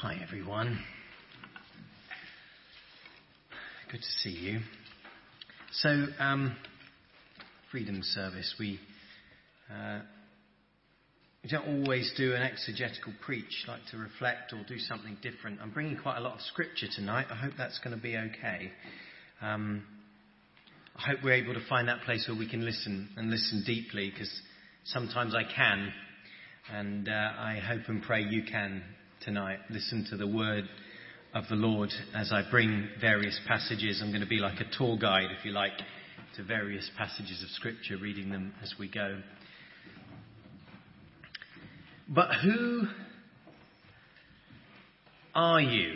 Hi, everyone. Good to see you. So, um, Freedom Service, we, uh, we don't always do an exegetical preach, like to reflect or do something different. I'm bringing quite a lot of scripture tonight. I hope that's going to be okay. Um, I hope we're able to find that place where we can listen and listen deeply, because sometimes I can, and uh, I hope and pray you can tonight. Listen to the word of the Lord as I bring various passages. I'm going to be like a tour guide, if you like, to various passages of Scripture, reading them as we go. But who are you?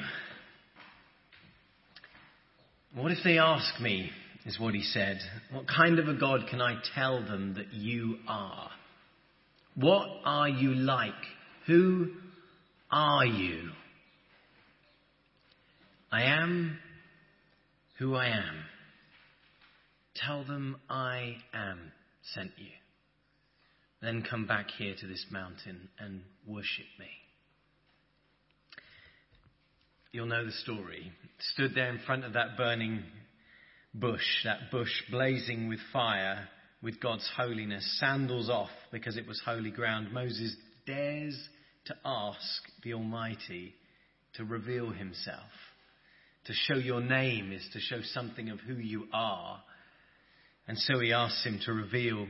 What if they ask me, is what he said, what kind of a God can I tell them that you are? What are you like? Who are you? I am who I am. Tell them I am sent you. Then come back here to this mountain and worship me. You'll know the story. Stood there in front of that burning bush, that bush blazing with fire, with God's holiness, sandals off because it was holy ground. Moses dares to ask the Almighty to reveal Himself. To show your name is to show something of who you are. And so he asks him to reveal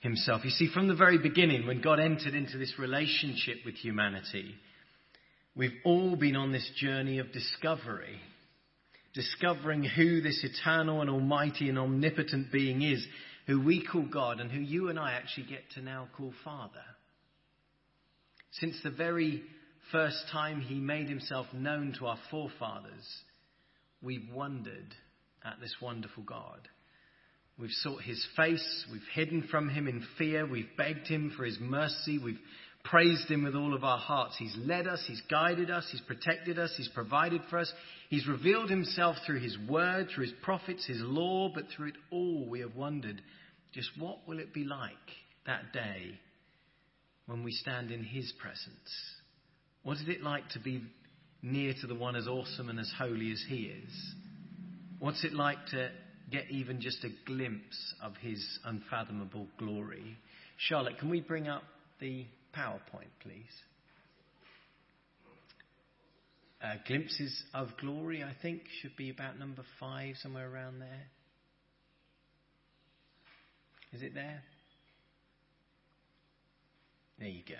himself. You see, from the very beginning, when God entered into this relationship with humanity, we've all been on this journey of discovery. Discovering who this eternal and almighty and omnipotent being is, who we call God and who you and I actually get to now call Father. Since the very first time he made himself known to our forefathers, we've wondered at this wonderful God. We've sought his face, we've hidden from him in fear, we've begged him for his mercy, we've praised him with all of our hearts. He's led us, he's guided us, he's protected us, he's provided for us, he's revealed himself through his word, through his prophets, his law, but through it all we have wondered just what will it be like that day when we stand in His presence? What is it like to be near to the one as awesome and as holy as He is? What's it like to get even just a glimpse of His unfathomable glory? Charlotte, can we bring up the PowerPoint, please? Uh, glimpses of glory, I think, should be about number five, somewhere around there. Is it there? There you go.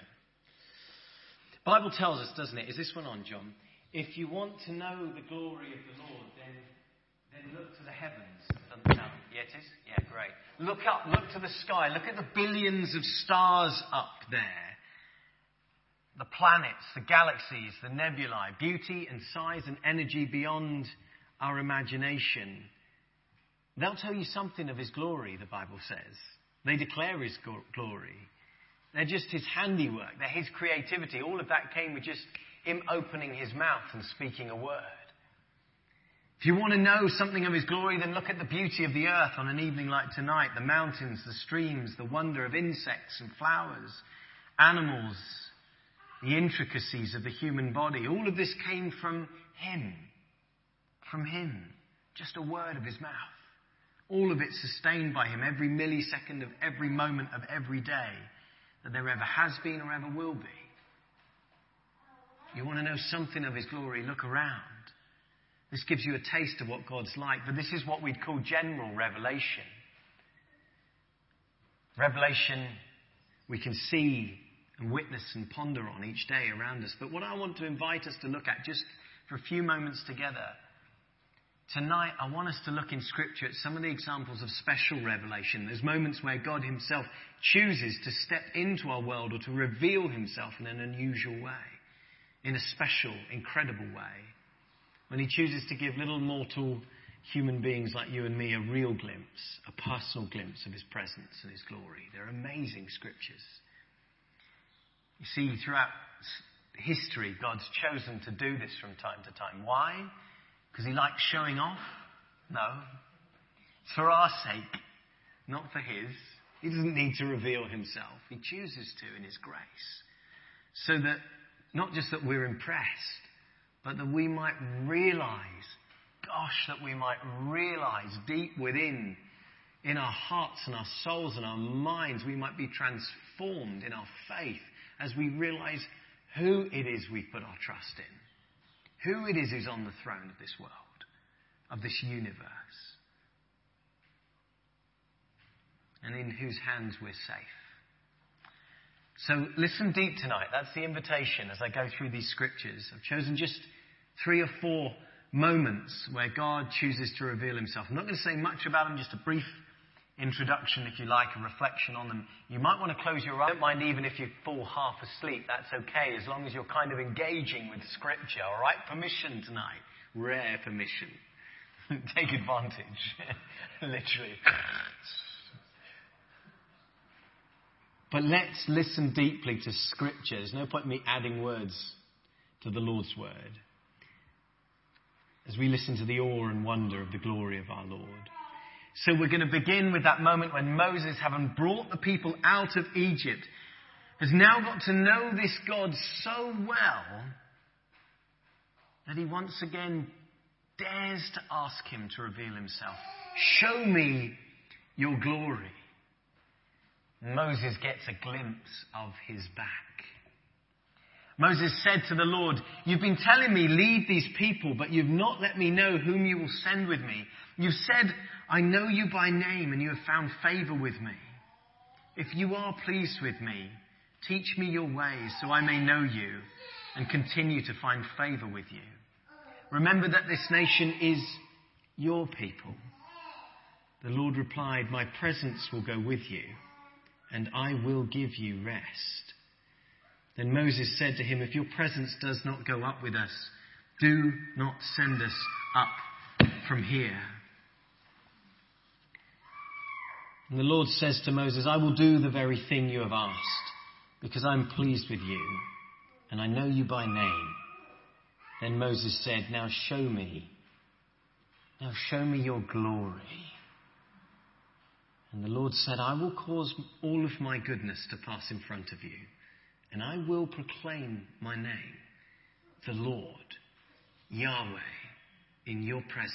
Bible tells us, doesn't it? Is this one on, John? If you want to know the glory of the Lord, then, then look to the heavens. No. Yeah, it is? Yeah, great. Look up, look to the sky, look at the billions of stars up there. The planets, the galaxies, the nebulae, beauty and size and energy beyond our imagination. They'll tell you something of His glory, the Bible says. They declare His glory. They're just His handiwork. They're His creativity. All of that came with just Him opening His mouth and speaking a word. If you want to know something of His glory, then look at the beauty of the earth on an evening like tonight. The mountains, the streams, the wonder of insects and flowers, animals, the intricacies of the human body. All of this came from Him. From Him. Just a word of His mouth. All of it sustained by Him every millisecond of every moment of every day that there ever has been or ever will be. You want to know something of His glory? Look around. This gives you a taste of what God's like, but this is what we'd call general revelation. Revelation we can see and witness and ponder on each day around us. But what I want to invite us to look at just for a few moments together Tonight, I want us to look in Scripture at some of the examples of special revelation. There's moments where God Himself chooses to step into our world or to reveal Himself in an unusual way, in a special, incredible way. When He chooses to give little mortal human beings like you and me a real glimpse, a personal glimpse of His presence and His glory. They're amazing Scriptures. You see, throughout history, God's chosen to do this from time to time. Why? Because he likes showing off? No. It's for our sake, not for his. He doesn't need to reveal himself. He chooses to in his grace. So that not just that we're impressed, but that we might realize, gosh, that we might realize deep within, in our hearts and our souls and our minds, we might be transformed in our faith as we realize who it is we've put our trust in, who it is who's on the throne of this world, of this universe, and in whose hands we're safe. So listen deep tonight. That's the invitation as I go through these scriptures. I've chosen just three or four moments where God chooses to reveal himself. I'm not going to say much about them, just a brief introduction, if you like, a reflection on them. You might want to close your eyes. Don't mind even if you fall half asleep. That's okay, as long as you're kind of engaging with Scripture, all right? Permission tonight. Rare permission. Take advantage. Literally. But let's listen deeply to Scripture. There's no point in me adding words to the Lord's Word as we listen to the awe and wonder of the glory of our Lord. So we're going to begin with that moment when Moses, having brought the people out of Egypt, has now got to know this God so well that he once again dares to ask him to reveal himself. Show me your glory. Moses gets a glimpse of his back. Moses said to the Lord, You've been telling me, lead these people, but you've not let me know whom you will send with me. You've said, I know you by name, and you have found favor with me. If you are pleased with me, teach me your ways so I may know you and continue to find favor with you. Remember that this nation is your people. The Lord replied, My presence will go with you, and I will give you rest. Then Moses said to him, If your presence does not go up with us, do not send us up from here. And the Lord says to Moses, I will do the very thing you have asked, because I am pleased with you, and I know you by name. Then Moses said, Now show me, now show me your glory. And the Lord said, I will cause all of my goodness to pass in front of you and I will proclaim my name, the Lord, Yahweh, in your presence.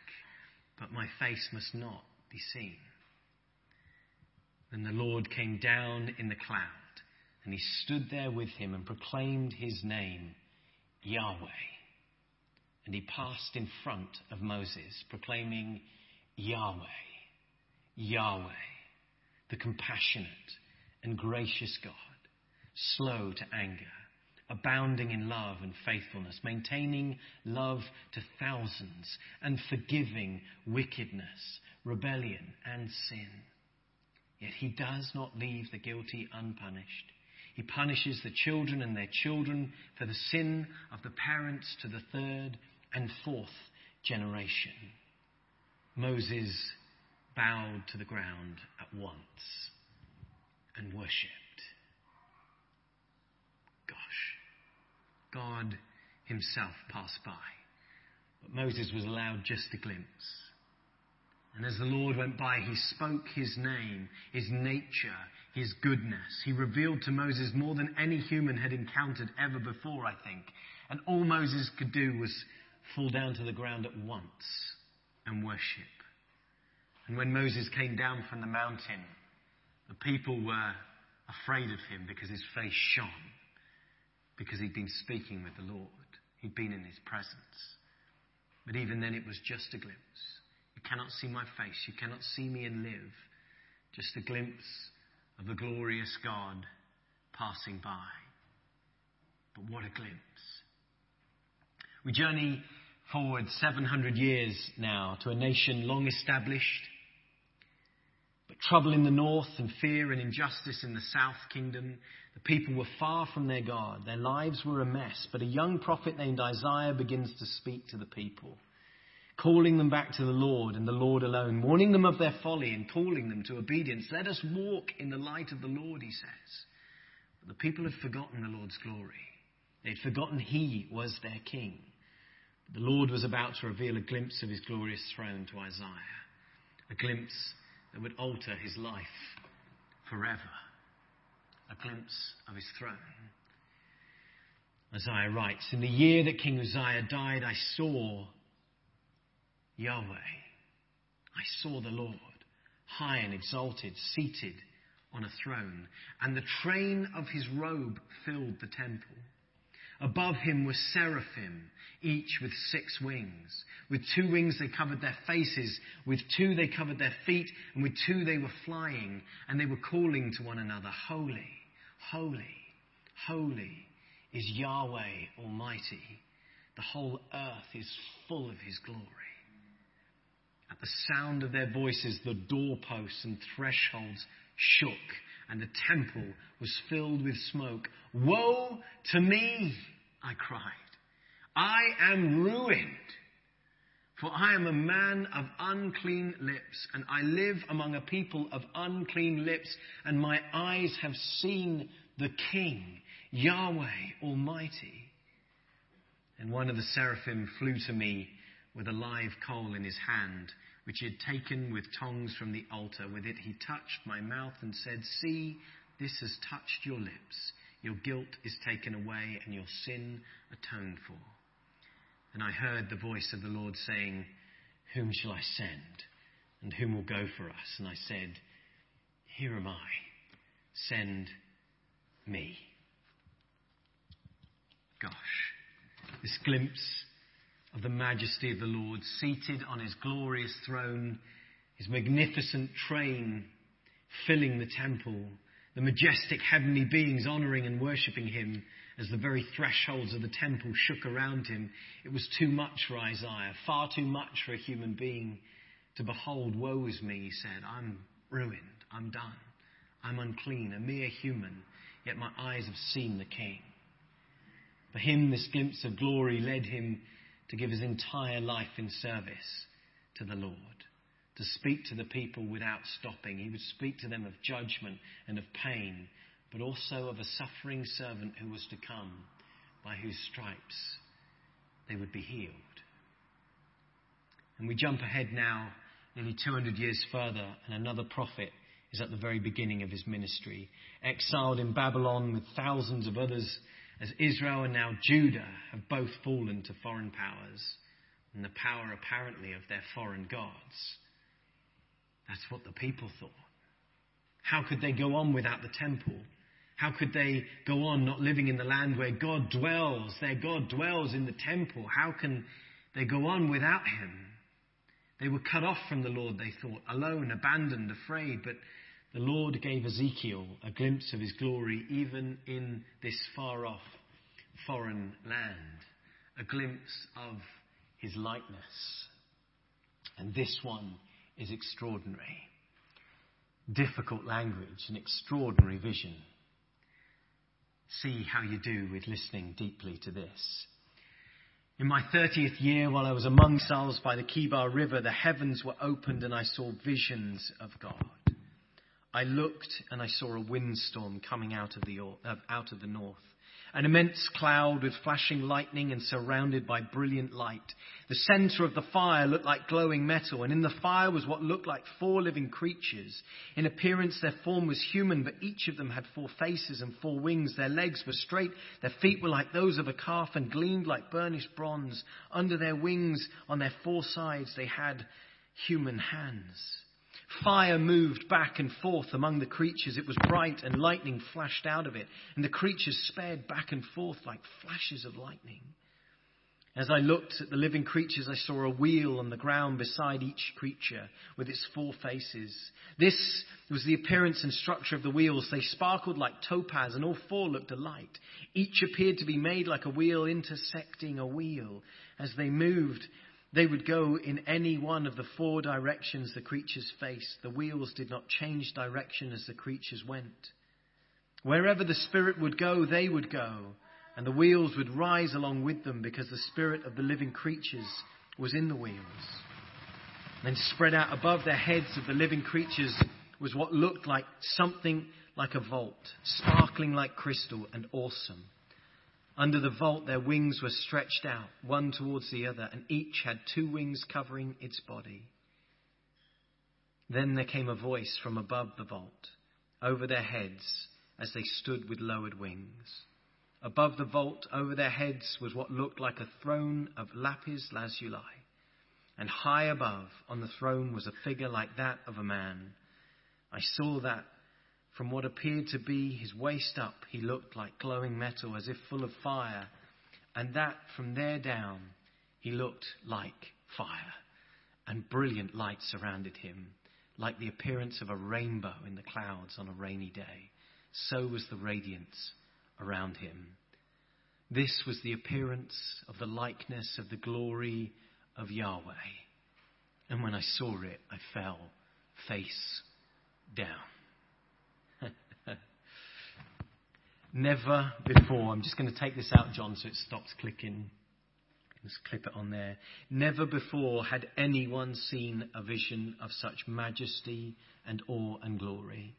but my face must not be seen. Then the Lord came down in the cloud, and he stood there with him and proclaimed his name, Yahweh. And he passed in front of Moses, proclaiming, Yahweh, Yahweh, the compassionate and gracious God slow to anger, abounding in love and faithfulness, maintaining love to thousands, and forgiving wickedness, rebellion, and sin. Yet he does not leave the guilty unpunished. He punishes the children and their children for the sin of the parents to the third and fourth generation. Moses bowed to the ground at once and worshipped. God himself passed by. But Moses was allowed just a glimpse. And as the Lord went by, he spoke his name, his nature, his goodness. He revealed to Moses more than any human had encountered ever before, I think. And all Moses could do was fall down to the ground at once and worship. And when Moses came down from the mountain, the people were afraid of him because his face shone because he'd been speaking with the Lord. He'd been in his presence. But even then, it was just a glimpse. You cannot see my face. You cannot see me and live. Just a glimpse of the glorious God passing by. But what a glimpse. We journey forward 700 years now to a nation long established, but Trouble in the north and fear and injustice in the south kingdom. The people were far from their God. Their lives were a mess. But a young prophet named Isaiah begins to speak to the people, calling them back to the Lord and the Lord alone, warning them of their folly and calling them to obedience. Let us walk in the light of the Lord, he says. But the people had forgotten the Lord's glory. They'd forgotten he was their king. The Lord was about to reveal a glimpse of his glorious throne to Isaiah, a glimpse that would alter his life forever, a glimpse of his throne. Isaiah writes, In the year that King Uzziah died, I saw Yahweh. I saw the Lord, high and exalted, seated on a throne, and the train of his robe filled the temple. Above him were seraphim, each with six wings. With two wings they covered their faces, with two they covered their feet, and with two they were flying, and they were calling to one another, Holy, holy, holy is Yahweh Almighty. The whole earth is full of his glory. At the sound of their voices, the doorposts and thresholds shook, and the temple was filled with smoke. Woe to me, I cried. I am ruined, for I am a man of unclean lips, and I live among a people of unclean lips, and my eyes have seen the King, Yahweh Almighty. And one of the seraphim flew to me with a live coal in his hand which he had taken with tongs from the altar. With it he touched my mouth and said, See, this has touched your lips. Your guilt is taken away and your sin atoned for. And I heard the voice of the Lord saying, Whom shall I send? And whom will go for us? And I said, Here am I. Send me. Gosh, this glimpse of the majesty of the Lord, seated on his glorious throne, his magnificent train filling the temple, the majestic heavenly beings honoring and worshipping him as the very thresholds of the temple shook around him. It was too much for Isaiah, far too much for a human being to behold. Woe is me, he said. I'm ruined. I'm done. I'm unclean, a mere human, yet my eyes have seen the King. For him, this glimpse of glory led him to give his entire life in service to the Lord, to speak to the people without stopping. He would speak to them of judgment and of pain, but also of a suffering servant who was to come, by whose stripes they would be healed. And we jump ahead now, nearly 200 years further, and another prophet is at the very beginning of his ministry, exiled in Babylon with thousands of others as Israel and now Judah have both fallen to foreign powers and the power apparently of their foreign gods. That's what the people thought. How could they go on without the temple? How could they go on not living in the land where God dwells? Their God dwells in the temple. How can they go on without Him? They were cut off from the Lord, they thought, alone, abandoned, afraid. But the Lord gave Ezekiel a glimpse of his glory even in this far off foreign land, a glimpse of his likeness. And this one is extraordinary. Difficult language, an extraordinary vision. See how you do with listening deeply to this. In my 30th year, while I was among souls by the Kebar River, the heavens were opened and I saw visions of God. I looked and I saw a windstorm coming out of the, uh, out of the north. An immense cloud with flashing lightning and surrounded by brilliant light. The center of the fire looked like glowing metal, and in the fire was what looked like four living creatures. In appearance, their form was human, but each of them had four faces and four wings. Their legs were straight, their feet were like those of a calf and gleamed like burnished bronze. Under their wings, on their four sides, they had human hands. Fire moved back and forth among the creatures. It was bright and lightning flashed out of it. And the creatures sped back and forth like flashes of lightning. As I looked at the living creatures, I saw a wheel on the ground beside each creature with its four faces. This was the appearance and structure of the wheels. They sparkled like topaz, and all four looked alike. Each appeared to be made like a wheel intersecting a wheel. As they moved, They would go in any one of the four directions the creatures faced. The wheels did not change direction as the creatures went. Wherever the Spirit would go, they would go, and the wheels would rise along with them because the Spirit of the living creatures was in the wheels. Then spread out above the heads of the living creatures was what looked like something like a vault, sparkling like crystal and awesome. Under the vault, their wings were stretched out, one towards the other, and each had two wings covering its body. Then there came a voice from above the vault, over their heads, as they stood with lowered wings. Above the vault, over their heads, was what looked like a throne of lapis lazuli. And high above, on the throne, was a figure like that of a man. I saw that from what appeared to be his waist up, he looked like glowing metal as if full of fire, and that from there down, he looked like fire, and brilliant light surrounded him, like the appearance of a rainbow in the clouds on a rainy day. So was the radiance around him. This was the appearance of the likeness of the glory of Yahweh. And when I saw it, I fell face down. Never before, I'm just going to take this out, John, so it stops clicking. Let's clip it on there. Never before had anyone seen a vision of such majesty and awe and glory.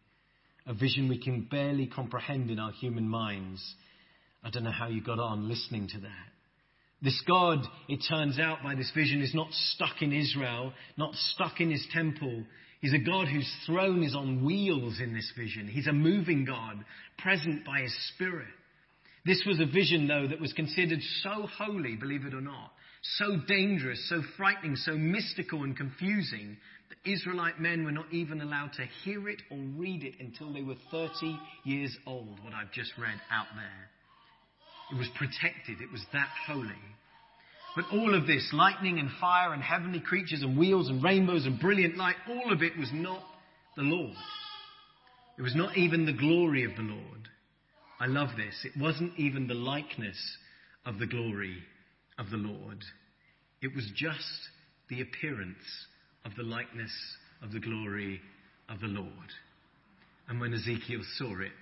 A vision we can barely comprehend in our human minds. I don't know how you got on listening to that. This God, it turns out by this vision, is not stuck in Israel, not stuck in his temple. He's a God whose throne is on wheels in this vision. He's a moving God, present by His Spirit. This was a vision, though, that was considered so holy, believe it or not, so dangerous, so frightening, so mystical and confusing, that Israelite men were not even allowed to hear it or read it until they were 30 years old, what I've just read out there. It was protected, it was that holy. But all of this, lightning and fire and heavenly creatures and wheels and rainbows and brilliant light, all of it was not the Lord. It was not even the glory of the Lord. I love this. It wasn't even the likeness of the glory of the Lord. It was just the appearance of the likeness of the glory of the Lord. And when Ezekiel saw it,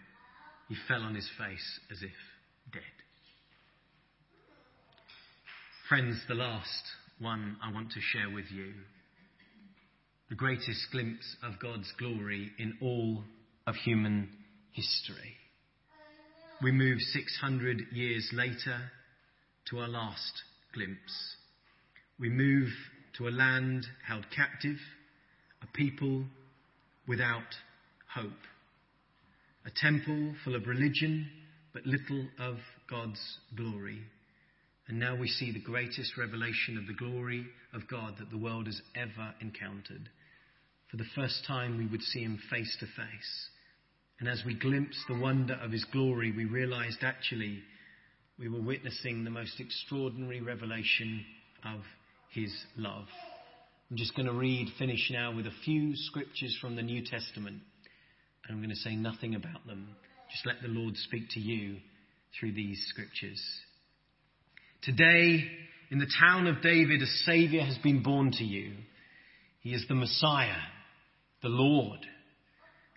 he fell on his face as if dead. Friends, the last one I want to share with you. The greatest glimpse of God's glory in all of human history. We move 600 years later to our last glimpse. We move to a land held captive, a people without hope, a temple full of religion, but little of God's glory. And now we see the greatest revelation of the glory of God that the world has ever encountered. For the first time, we would see him face to face. And as we glimpsed the wonder of his glory, we realized actually we were witnessing the most extraordinary revelation of his love. I'm just going to read, finish now with a few scriptures from the New Testament. And I'm going to say nothing about them. Just let the Lord speak to you through these scriptures. Today, in the town of David, a Savior has been born to you. He is the Messiah, the Lord.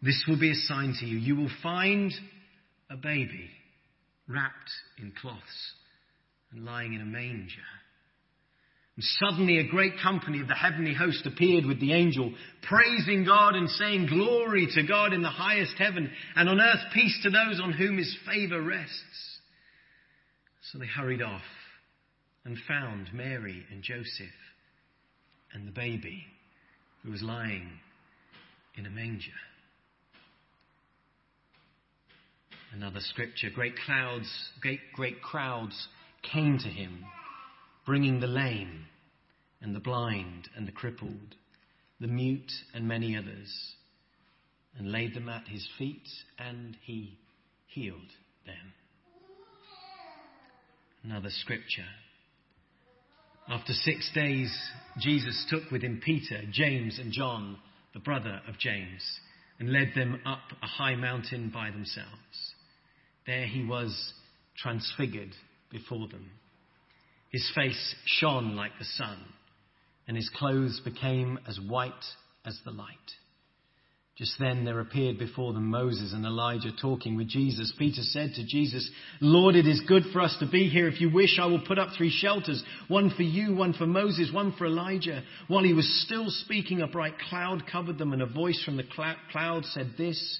This will be a sign to you. You will find a baby wrapped in cloths and lying in a manger. And suddenly a great company of the heavenly host appeared with the angel, praising God and saying, Glory to God in the highest heaven, and on earth peace to those on whom his favor rests. So they hurried off and found Mary and Joseph and the baby who was lying in a manger. Another scripture great clouds, great, great crowds came to him, bringing the lame and the blind and the crippled, the mute and many others, and laid them at his feet, and he healed them. Another scripture after six days, Jesus took with him Peter, James, and John, the brother of James, and led them up a high mountain by themselves. There he was transfigured before them. His face shone like the sun, and his clothes became as white as the light. Just then there appeared before them Moses and Elijah talking with Jesus. Peter said to Jesus, Lord, it is good for us to be here. If you wish, I will put up three shelters, one for you, one for Moses, one for Elijah. While he was still speaking, a bright cloud covered them and a voice from the cloud said this,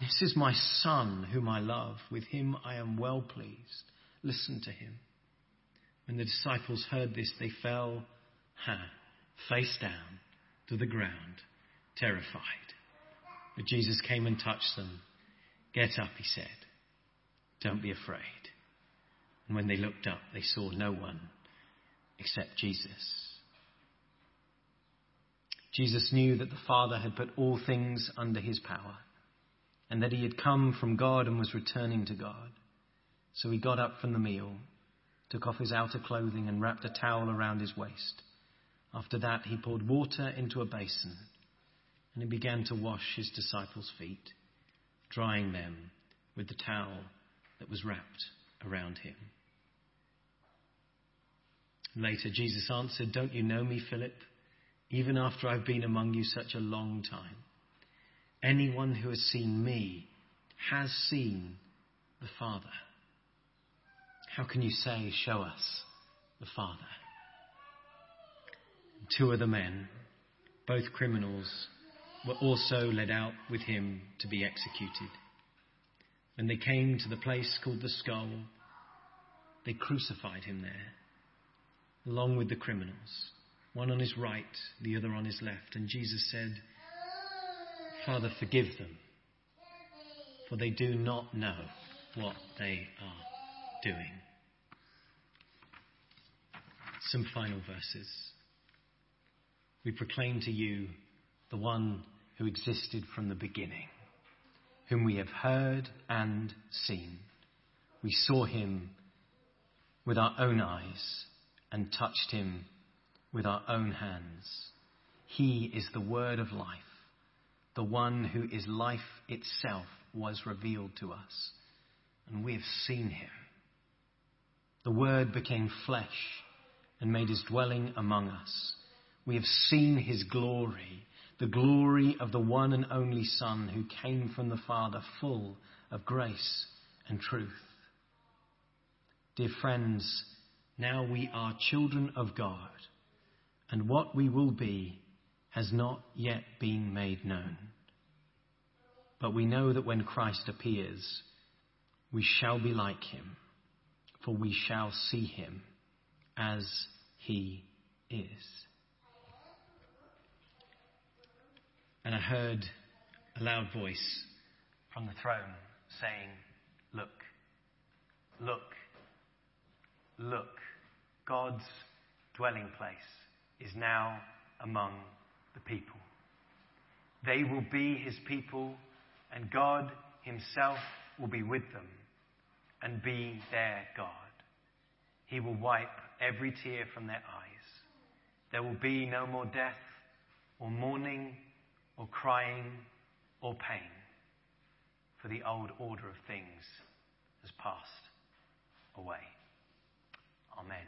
This is my son whom I love. With him I am well pleased. Listen to him. When the disciples heard this, they fell face down to the ground, terrified. But Jesus came and touched them. Get up, he said. Don't be afraid. And when they looked up, they saw no one except Jesus. Jesus knew that the Father had put all things under his power and that he had come from God and was returning to God. So he got up from the meal, took off his outer clothing, and wrapped a towel around his waist. After that, he poured water into a basin and he began to wash his disciples' feet, drying them with the towel that was wrapped around him. Later, Jesus answered, Don't you know me, Philip? Even after I've been among you such a long time. Anyone who has seen me has seen the Father. How can you say, Show us the Father? Two of the men, both criminals, were also led out with him to be executed. When they came to the place called the skull, they crucified him there, along with the criminals, one on his right, the other on his left. And Jesus said, Father, forgive them, for they do not know what they are doing. Some final verses. We proclaim to you the one who existed from the beginning, whom we have heard and seen. We saw him with our own eyes and touched him with our own hands. He is the word of life. The one who is life itself was revealed to us, and we have seen him. The word became flesh and made his dwelling among us. We have seen his glory the glory of the one and only Son who came from the Father, full of grace and truth. Dear friends, now we are children of God, and what we will be has not yet been made known. But we know that when Christ appears, we shall be like him, for we shall see him as he is. And I heard a loud voice from the throne saying, Look, look, look, God's dwelling place is now among the people. They will be his people, and God himself will be with them and be their God. He will wipe every tear from their eyes. There will be no more death or mourning or crying or pain, for the old order of things has passed away. Amen.